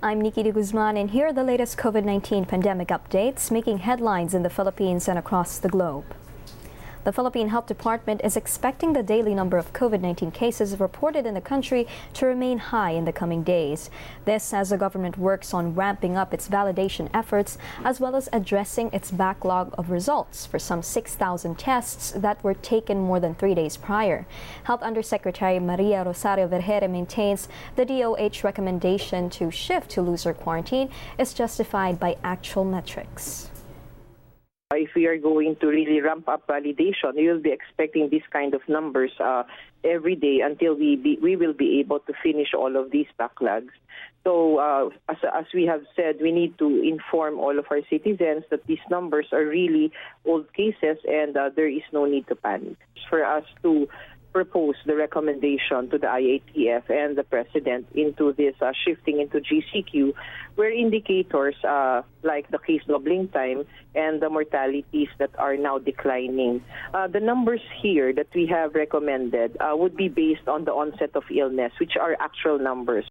I'm Nikki De Guzman, and here are the latest COVID 19 pandemic updates making headlines in the Philippines and across the globe. The Philippine Health Department is expecting the daily number of COVID 19 cases reported in the country to remain high in the coming days. This as the government works on ramping up its validation efforts as well as addressing its backlog of results for some 6,000 tests that were taken more than three days prior. Health Undersecretary Maria Rosario Vergeire maintains the DOH recommendation to shift to looser quarantine is justified by actual metrics. If we are going to really ramp up validation, we will be expecting these kind of numbers uh, every day until we be, we will be able to finish all of these backlogs. So, uh, as, as we have said, we need to inform all of our citizens that these numbers are really old cases and uh, there is no need to panic. For us to proposed the recommendation to the IATF and the President into this uh, shifting into GCQ, where indicators uh, like the case doubling time and the mortalities that are now declining. Uh, the numbers here that we have recommended uh, would be based on the onset of illness, which are actual numbers.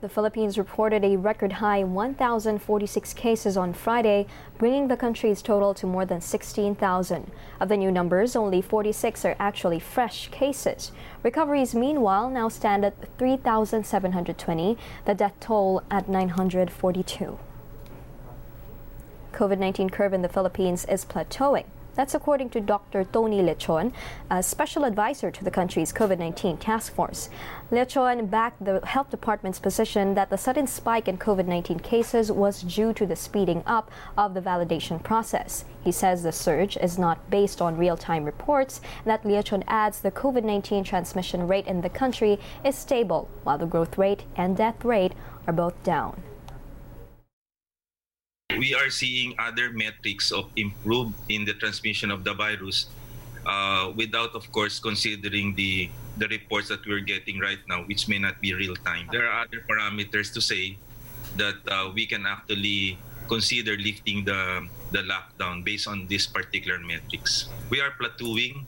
The Philippines reported a record high 1,046 cases on Friday, bringing the country's total to more than 16,000. Of the new numbers, only 46 are actually fresh cases. Recoveries, meanwhile, now stand at 3,720, the death toll at 942. COVID 19 curve in the Philippines is plateauing. That's according to Dr. Tony Leachon, a special advisor to the country's COVID 19 task force. Leachon backed the health department's position that the sudden spike in COVID 19 cases was due to the speeding up of the validation process. He says the surge is not based on real time reports, and that Leachon adds the COVID 19 transmission rate in the country is stable, while the growth rate and death rate are both down we are seeing other metrics of improve in the transmission of the virus uh, without, of course, considering the the reports that we're getting right now, which may not be real time. There are other parameters to say that uh, we can actually consider lifting the the lockdown based on this particular metrics. We are plateauing,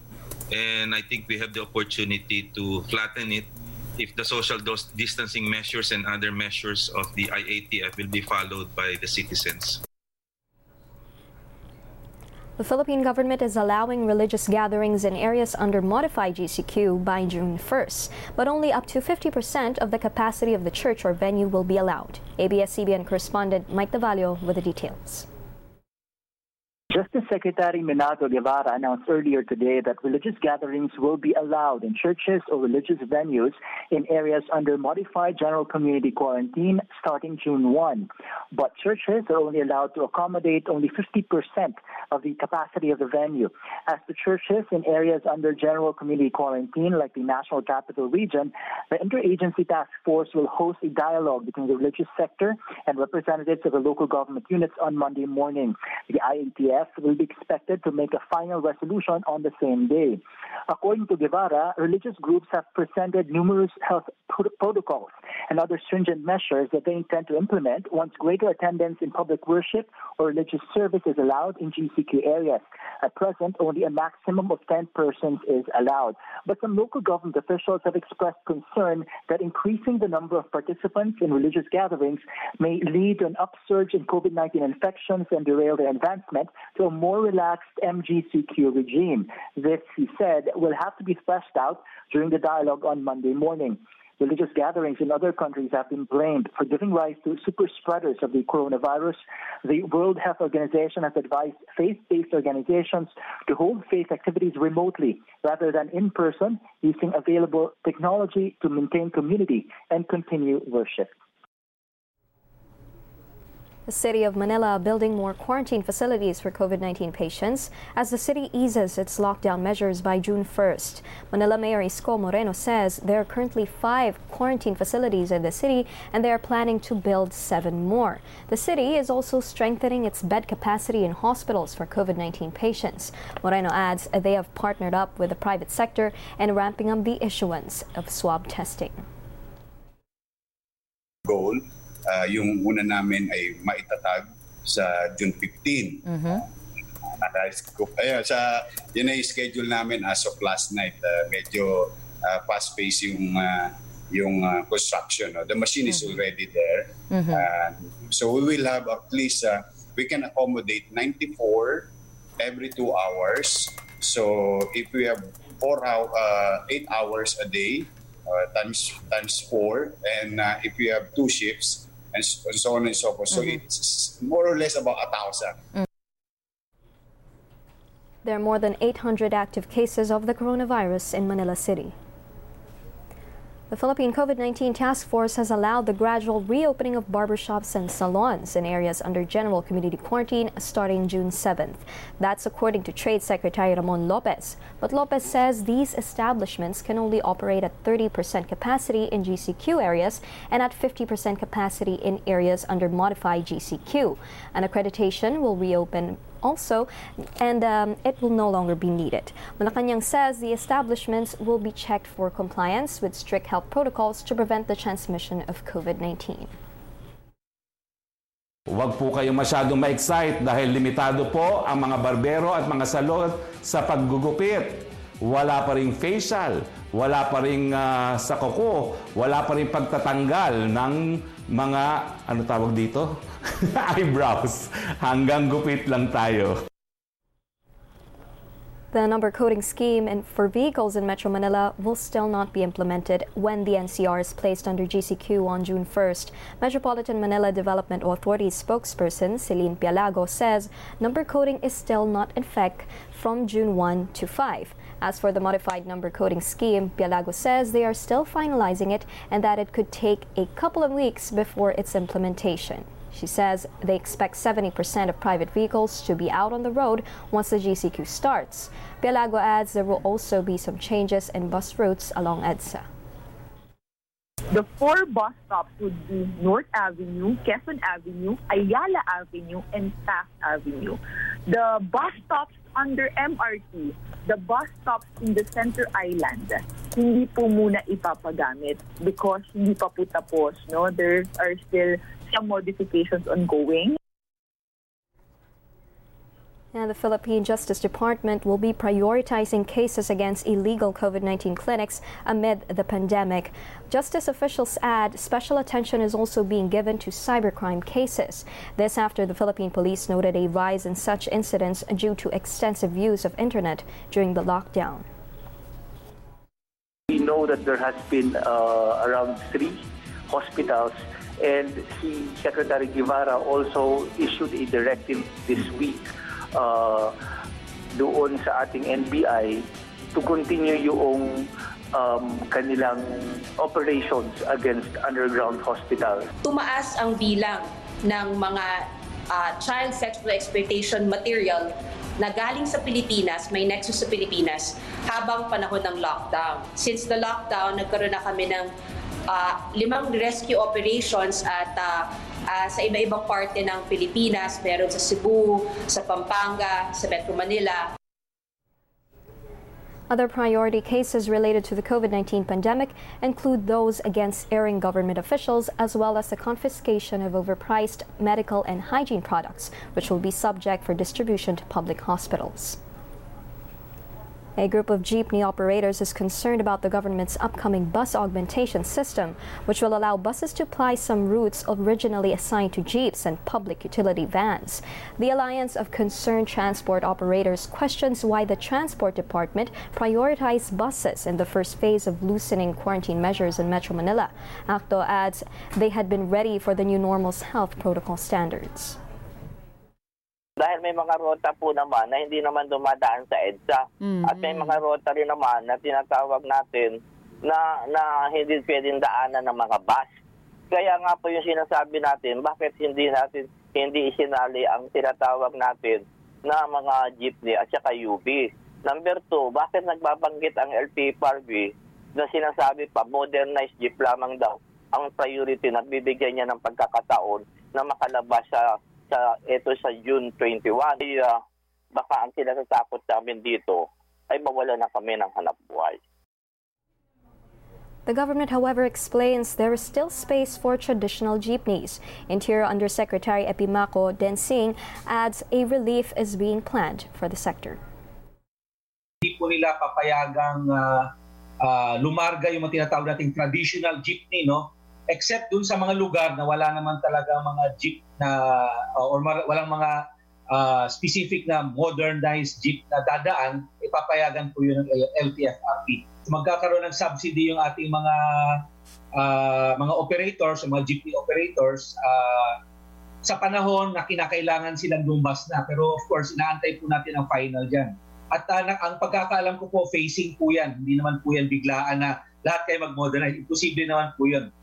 and I think we have the opportunity to flatten it if the social distancing measures and other measures of the IATF will be followed by the citizens. The Philippine government is allowing religious gatherings in areas under modified GCQ by June 1st, but only up to 50% of the capacity of the church or venue will be allowed. ABS-CBN correspondent Mike Navallo with the details. Justice Secretary Menardo Guevarra announced earlier today that religious gatherings will be allowed in churches or religious venues in areas under modified general community quarantine starting June 1. But churches are only allowed to accommodate only 50% of the capacity of the venue. As the churches in areas under general community quarantine, like the National Capital Region, the Interagency Task Force will host a dialogue between the religious sector and representatives of the local government units on Monday morning. The IATF will be expected to make a final resolution on the same day. According to Guevarra, religious groups have presented numerous health protocols and other stringent measures that they intend to implement once greater attendance in public worship or religious service is allowed in GCQ areas. At present, only a maximum of 10 persons is allowed. But some local government officials have expressed concern that increasing the number of participants in religious gatherings may lead to an upsurge in COVID 19 infections and derail their advancement to a more relaxed MGCQ regime. This, he said, will have to be fleshed out during the dialogue on Monday morning. Religious gatherings in other countries have been blamed for giving rise to super spreaders of the coronavirus. The World Health Organization has advised faith based organizations to hold faith activities remotely rather than in person, using available technology to maintain community and continue worship. The city of Manila building more quarantine facilities for COVID-19 patients as the city eases its lockdown measures by June 1st. Manila Mayor Isko Moreno says there are currently five quarantine facilities in the city and they are planning to build seven more. The city is also strengthening its bed capacity in hospitals for COVID-19 patients. Moreno adds they have partnered up with the private sector and ramping up the issuance of swab testing. Goal uh, yung una namin ay maitatag sa June 15. Mm-hmm. Kaya sa yun ay schedule namin as of last night. Uh, medyo uh, fast pace yung uh, yung uh, construction. No? The machine is already there. Uh, so we will have at least, uh, we can accommodate 94 every two hours. So if we have four hour, uh, eight hours a day, uh, times times four, and uh, if we have two shifts, and so on and so forth. So mm-hmm. it's more or less about a thousand. Mm. There are more than 800 active cases of the coronavirus in Manila City. The Philippine COVID 19 Task Force has allowed the gradual reopening of barbershops and salons in areas under general community quarantine starting June 7th. That's according to Trade Secretary Ramon Lopez. But Lopez says these establishments can only operate at 30% capacity in GCQ areas and at 50% capacity in areas under modified GCQ. An accreditation will reopen also, and um, it will no longer be needed. Malacanang says the establishments will be checked for compliance with strict health protocols to prevent the transmission of COVID 19. Huwag po kayong masyadong ma-excite dahil limitado po ang mga barbero at mga salon sa paggugupit. Wala pa ring facial, wala pa ring uh, sa kuko, wala pa ring pagtatanggal ng mga, ano tawag dito? Eyebrows. Hanggang gupit lang tayo. The number coding scheme in, for vehicles in Metro Manila will still not be implemented when the NCR is placed under GCQ on June 1st. Metropolitan Manila Development Authority spokesperson Celine Pialago says number coding is still not in effect from June 1 to 5. As for the modified number coding scheme, Pialago says they are still finalizing it and that it could take a couple of weeks before its implementation. She says they expect 70% of private vehicles to be out on the road once the GCQ starts. Pialago adds there will also be some changes in bus routes along EDSA. The four bus stops would be North Avenue, Quezon Avenue, Ayala Avenue, and Taft Avenue. The bus stops under MRT, the bus stops in the Center Island, hindi po muna ipapagamit because hindi pa po tapos. No? There are still some modifications ongoing. And the Philippine Justice Department will be prioritizing cases against illegal COVID 19 clinics amid the pandemic. Justice officials add special attention is also being given to cybercrime cases. This after the Philippine police noted a rise in such incidents due to extensive use of internet during the lockdown. We know that there has been uh, around three hospitals and si Secretary Guevarra also issued a directive this week uh, doon sa ating NBI to continue yung um, kanilang operations against underground hospitals. Tumaas ang bilang ng mga uh, child sexual exploitation material na galing sa Pilipinas, may nexus sa Pilipinas, habang panahon ng lockdown. Since the lockdown, nagkaroon na kami ng uh, limang rescue operations at uh, uh, sa iba-ibang parte ng Pilipinas, meron sa Cebu, sa Pampanga, sa Metro Manila. Other priority cases related to the COVID 19 pandemic include those against erring government officials, as well as the confiscation of overpriced medical and hygiene products, which will be subject for distribution to public hospitals. A group of jeepney operators is concerned about the government's upcoming bus augmentation system, which will allow buses to ply some routes originally assigned to jeeps and public utility vans. The Alliance of Concerned Transport Operators questions why the Transport Department prioritized buses in the first phase of loosening quarantine measures in Metro Manila. ACTO adds they had been ready for the new normal's health protocol standards. Dahil may mga rota po naman na hindi naman dumadaan sa EDSA. Mm-hmm. At may mga rota rin naman na tinatawag natin na, na hindi pwedeng daanan ng mga bus. Kaya nga po yung sinasabi natin, bakit hindi natin hindi isinali ang tinatawag natin na mga jeepney at saka UB. Number two, bakit nagbabanggit ang LTFRB na sinasabi pa modernized jeep lamang daw ang priority na bibigyan niya ng pagkakataon na makalabas sa sa ito sa June 21. Ay, uh, baka ang kinatatakot namin dito ay mawala na kami ng hanap buhay. The government, however, explains there is still space for traditional jeepneys. Interior Undersecretary Epimaco Densing adds a relief is being planned for the sector. Hindi po nila papayagang uh, uh, lumarga yung mga tinatawag nating traditional jeepney, no? Except dun sa mga lugar na wala naman talaga mga jeep na uh, or walang mga uh, specific na modernized jeep na dadaan, ipapayagan po yun ng LTFRB. Magkakaroon ng subsidy yung ating mga uh, mga operators, mga jeepney operators, uh, sa panahon na kinakailangan silang lumbas na. Pero of course, inaantay po natin ang final dyan. At uh, ang pagkakaalam ko po, facing po yan. Hindi naman po yan biglaan na lahat kayo mag-modernize. Imposible naman po yun.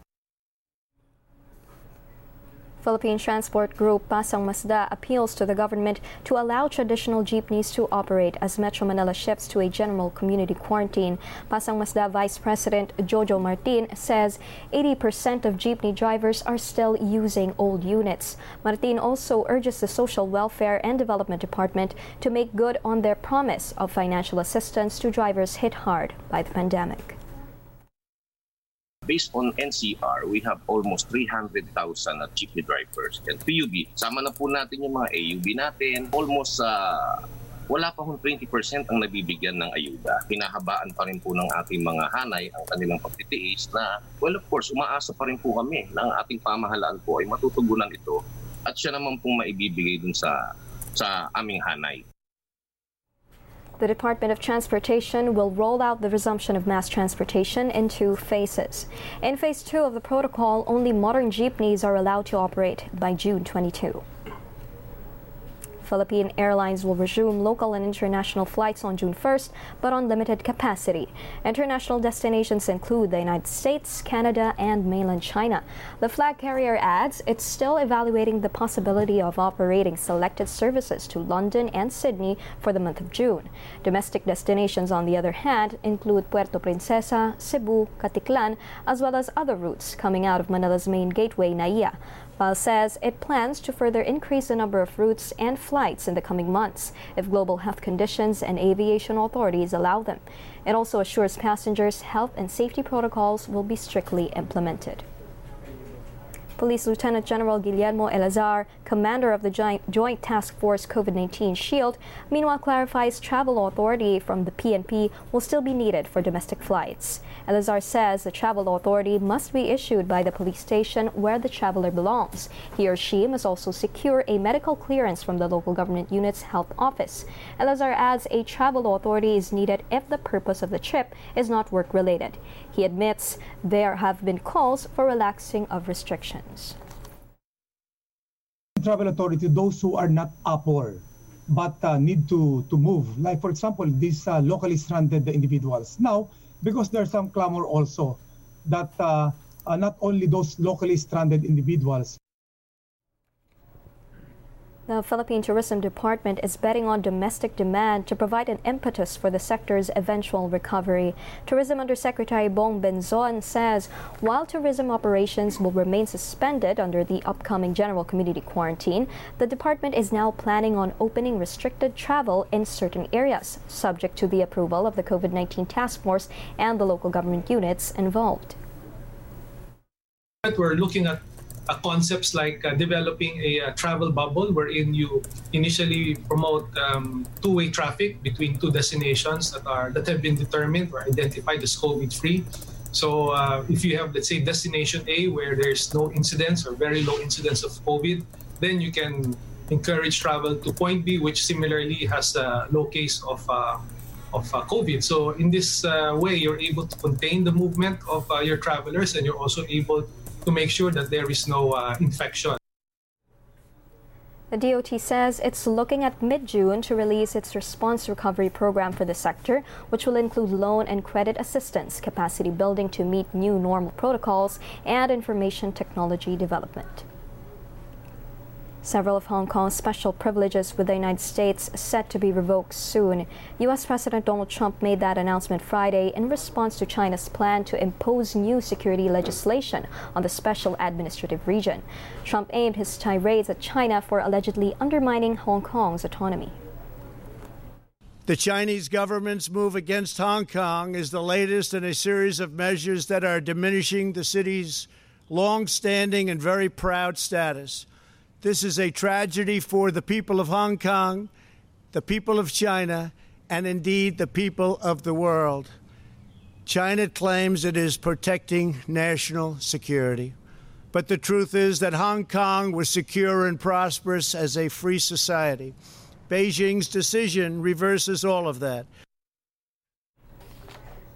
Philippine Transport Group Pasang Masda appeals to the government to allow traditional jeepneys to operate as Metro Manila shifts to a general community quarantine. Pasang Masda Vice President Jojo Martin says 80% of jeepney drivers are still using old units. Martin also urges the Social Welfare and Development Department to make good on their promise of financial assistance to drivers hit hard by the pandemic based on NCR, we have almost 300,000 na jeepney drivers and PUB. Sama na po natin yung mga AUB natin. Almost uh, wala pa hong 20% ang nabibigyan ng ayuda. Hinahabaan pa rin po ng ating mga hanay ang kanilang pagtitiis na, well of course, umaasa pa rin po kami na ang ating pamahalaan po ay matutugunan ito at siya naman pong maibibigay dun sa sa aming hanay. The Department of Transportation will roll out the resumption of mass transportation in two phases. In phase two of the protocol, only modern jeepneys are allowed to operate by June 22. Philippine Airlines will resume local and international flights on June 1st, but on limited capacity. International destinations include the United States, Canada, and mainland China. The flag carrier adds it's still evaluating the possibility of operating selected services to London and Sydney for the month of June. Domestic destinations, on the other hand, include Puerto Princesa, Cebu, Caticlan, as well as other routes coming out of Manila's main gateway, NAIA. PAL says it plans to further increase the number of routes and flights in the coming months if global health conditions and aviation authorities allow them. It also assures passengers health and safety protocols will be strictly implemented. Police Lieutenant General Guillermo Eleazar, commander of the Joint Task Force COVID 19 SHIELD, meanwhile clarifies travel authority from the PNP will still be needed for domestic flights. Eleazar says the travel authority must be issued by the police station where the traveler belongs. He or she must also secure a medical clearance from the local government unit's health office. Eleazar adds a travel authority is needed if the purpose of the trip is not work related. He admits there have been calls for relaxing of restrictions. Travel authority, those who are not upper but uh, need to, to move. Like, for example, these uh, locally stranded individuals. Now, because there's some clamor also that uh, uh not only those locally stranded individuals, the Philippine Tourism Department is betting on domestic demand to provide an impetus for the sector's eventual recovery. Tourism Undersecretary Bong Bengzon says while tourism operations will remain suspended under the upcoming general community quarantine, the department is now planning on opening restricted travel in certain areas, subject to the approval of the COVID 19 task force and the local government units involved. We're looking at concepts like uh, developing a uh, travel bubble wherein you initially promote um, two-way traffic between two destinations that are that have been determined or identified as COVID-free. So uh, if you have, let's say, destination A where there's no incidence or very low incidence of COVID, then you can encourage travel to point B, which similarly has a low case of uh, of uh, COVID. So in this way, you're able to contain the movement of your travelers, and you're also able to make sure that there is no uh, infection. The DOT says it's looking at mid June to release its response recovery program for the sector, which will include loan and credit assistance, capacity building to meet new normal protocols, and information technology development. Several of Hong Kong's special privileges with the United States set to be revoked soon. U.S. President Donald Trump made that announcement Friday in response to China's plan to impose new security legislation on the special administrative region. Trump aimed his tirades at China for allegedly undermining Hong Kong's autonomy. The Chinese government's move against Hong Kong is the latest in a series of measures that are diminishing the city's long standing and very proud status. This is a tragedy for the people of Hong Kong, the people of China, and indeed the people of the world. China claims it is protecting national security. But the truth is that Hong Kong was secure and prosperous as a free society. Beijing's decision reverses all of that.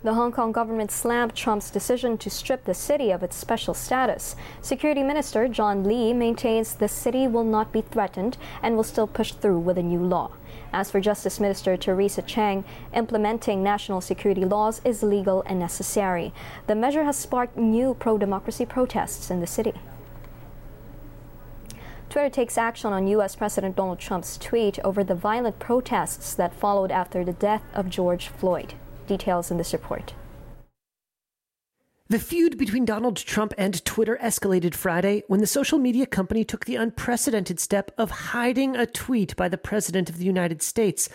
The Hong Kong government slammed Trump's decision to strip the city of its special status. Security Minister John Lee maintains the city will not be threatened and will still push through with a new law. As for Justice Minister Teresa Cheng, implementing national security laws is legal and necessary. The measure has sparked new pro democracy protests in the city. Twitter takes action on U.S. President Donald Trump's tweet over the violent protests that followed after the death of George Floyd. Details in this report. The feud between Donald Trump and Twitter escalated Friday when the social media company took the unprecedented step of hiding a tweet by the President of the United States.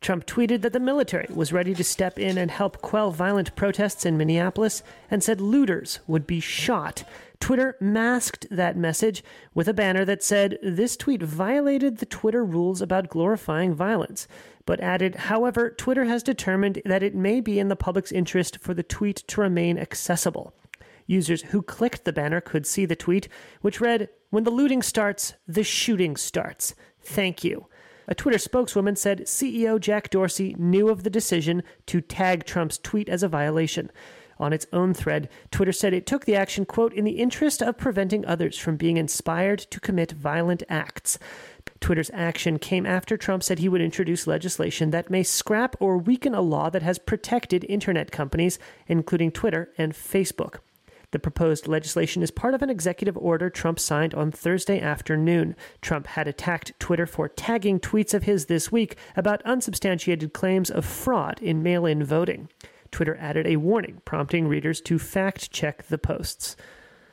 Trump tweeted that the military was ready to step in and help quell violent protests in Minneapolis and said looters would be shot. Twitter masked that message with a banner that said this tweet violated the Twitter rules about glorifying violence, but added, however, Twitter has determined that it may be in the public's interest for the tweet to remain accessible. Users who clicked the banner could see the tweet, which read, When the looting starts, the shooting starts. Thank you. A Twitter spokeswoman said CEO Jack Dorsey knew of the decision to tag Trump's tweet as a violation. On its own thread, Twitter said it took the action, quote, in the interest of preventing others from being inspired to commit violent acts. Twitter's action came after Trump said he would introduce legislation that may scrap or weaken a law that has protected internet companies, including Twitter and Facebook. The proposed legislation is part of an executive order Trump signed on Thursday afternoon. Trump had attacked Twitter for tagging tweets of his this week about unsubstantiated claims of fraud in mail in voting. Twitter added a warning prompting readers to fact check the posts.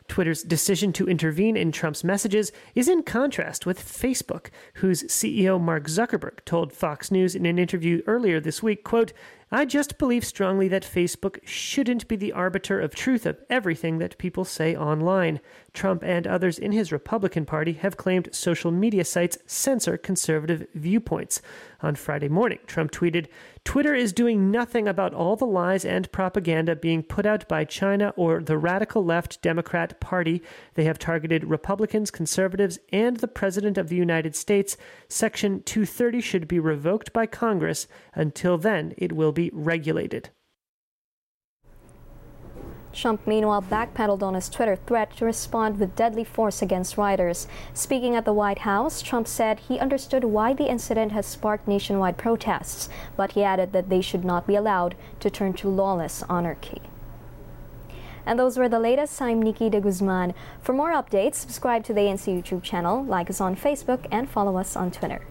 Twitter's decision to intervene in Trump's messages is in contrast with Facebook, whose CEO Mark Zuckerberg told Fox News in an interview earlier this week, quote, I just believe strongly that Facebook shouldn't be the arbiter of truth of everything that people say online. Trump and others in his Republican Party have claimed social media sites censor conservative viewpoints. On Friday morning, Trump tweeted Twitter is doing nothing about all the lies and propaganda being put out by China or the radical left Democrat Party. They have targeted Republicans, conservatives, and the President of the United States. Section 230 should be revoked by Congress. Until then, it will be regulated. Trump, meanwhile, backpedaled on his Twitter threat to respond with deadly force against rioters. Speaking at the White House, Trump said he understood why the incident has sparked nationwide protests, but he added that they should not be allowed to turn to lawless anarchy. And those were the latest. I'm Nikki de Guzman. For more updates, subscribe to the ANC YouTube channel, like us on Facebook, and follow us on Twitter.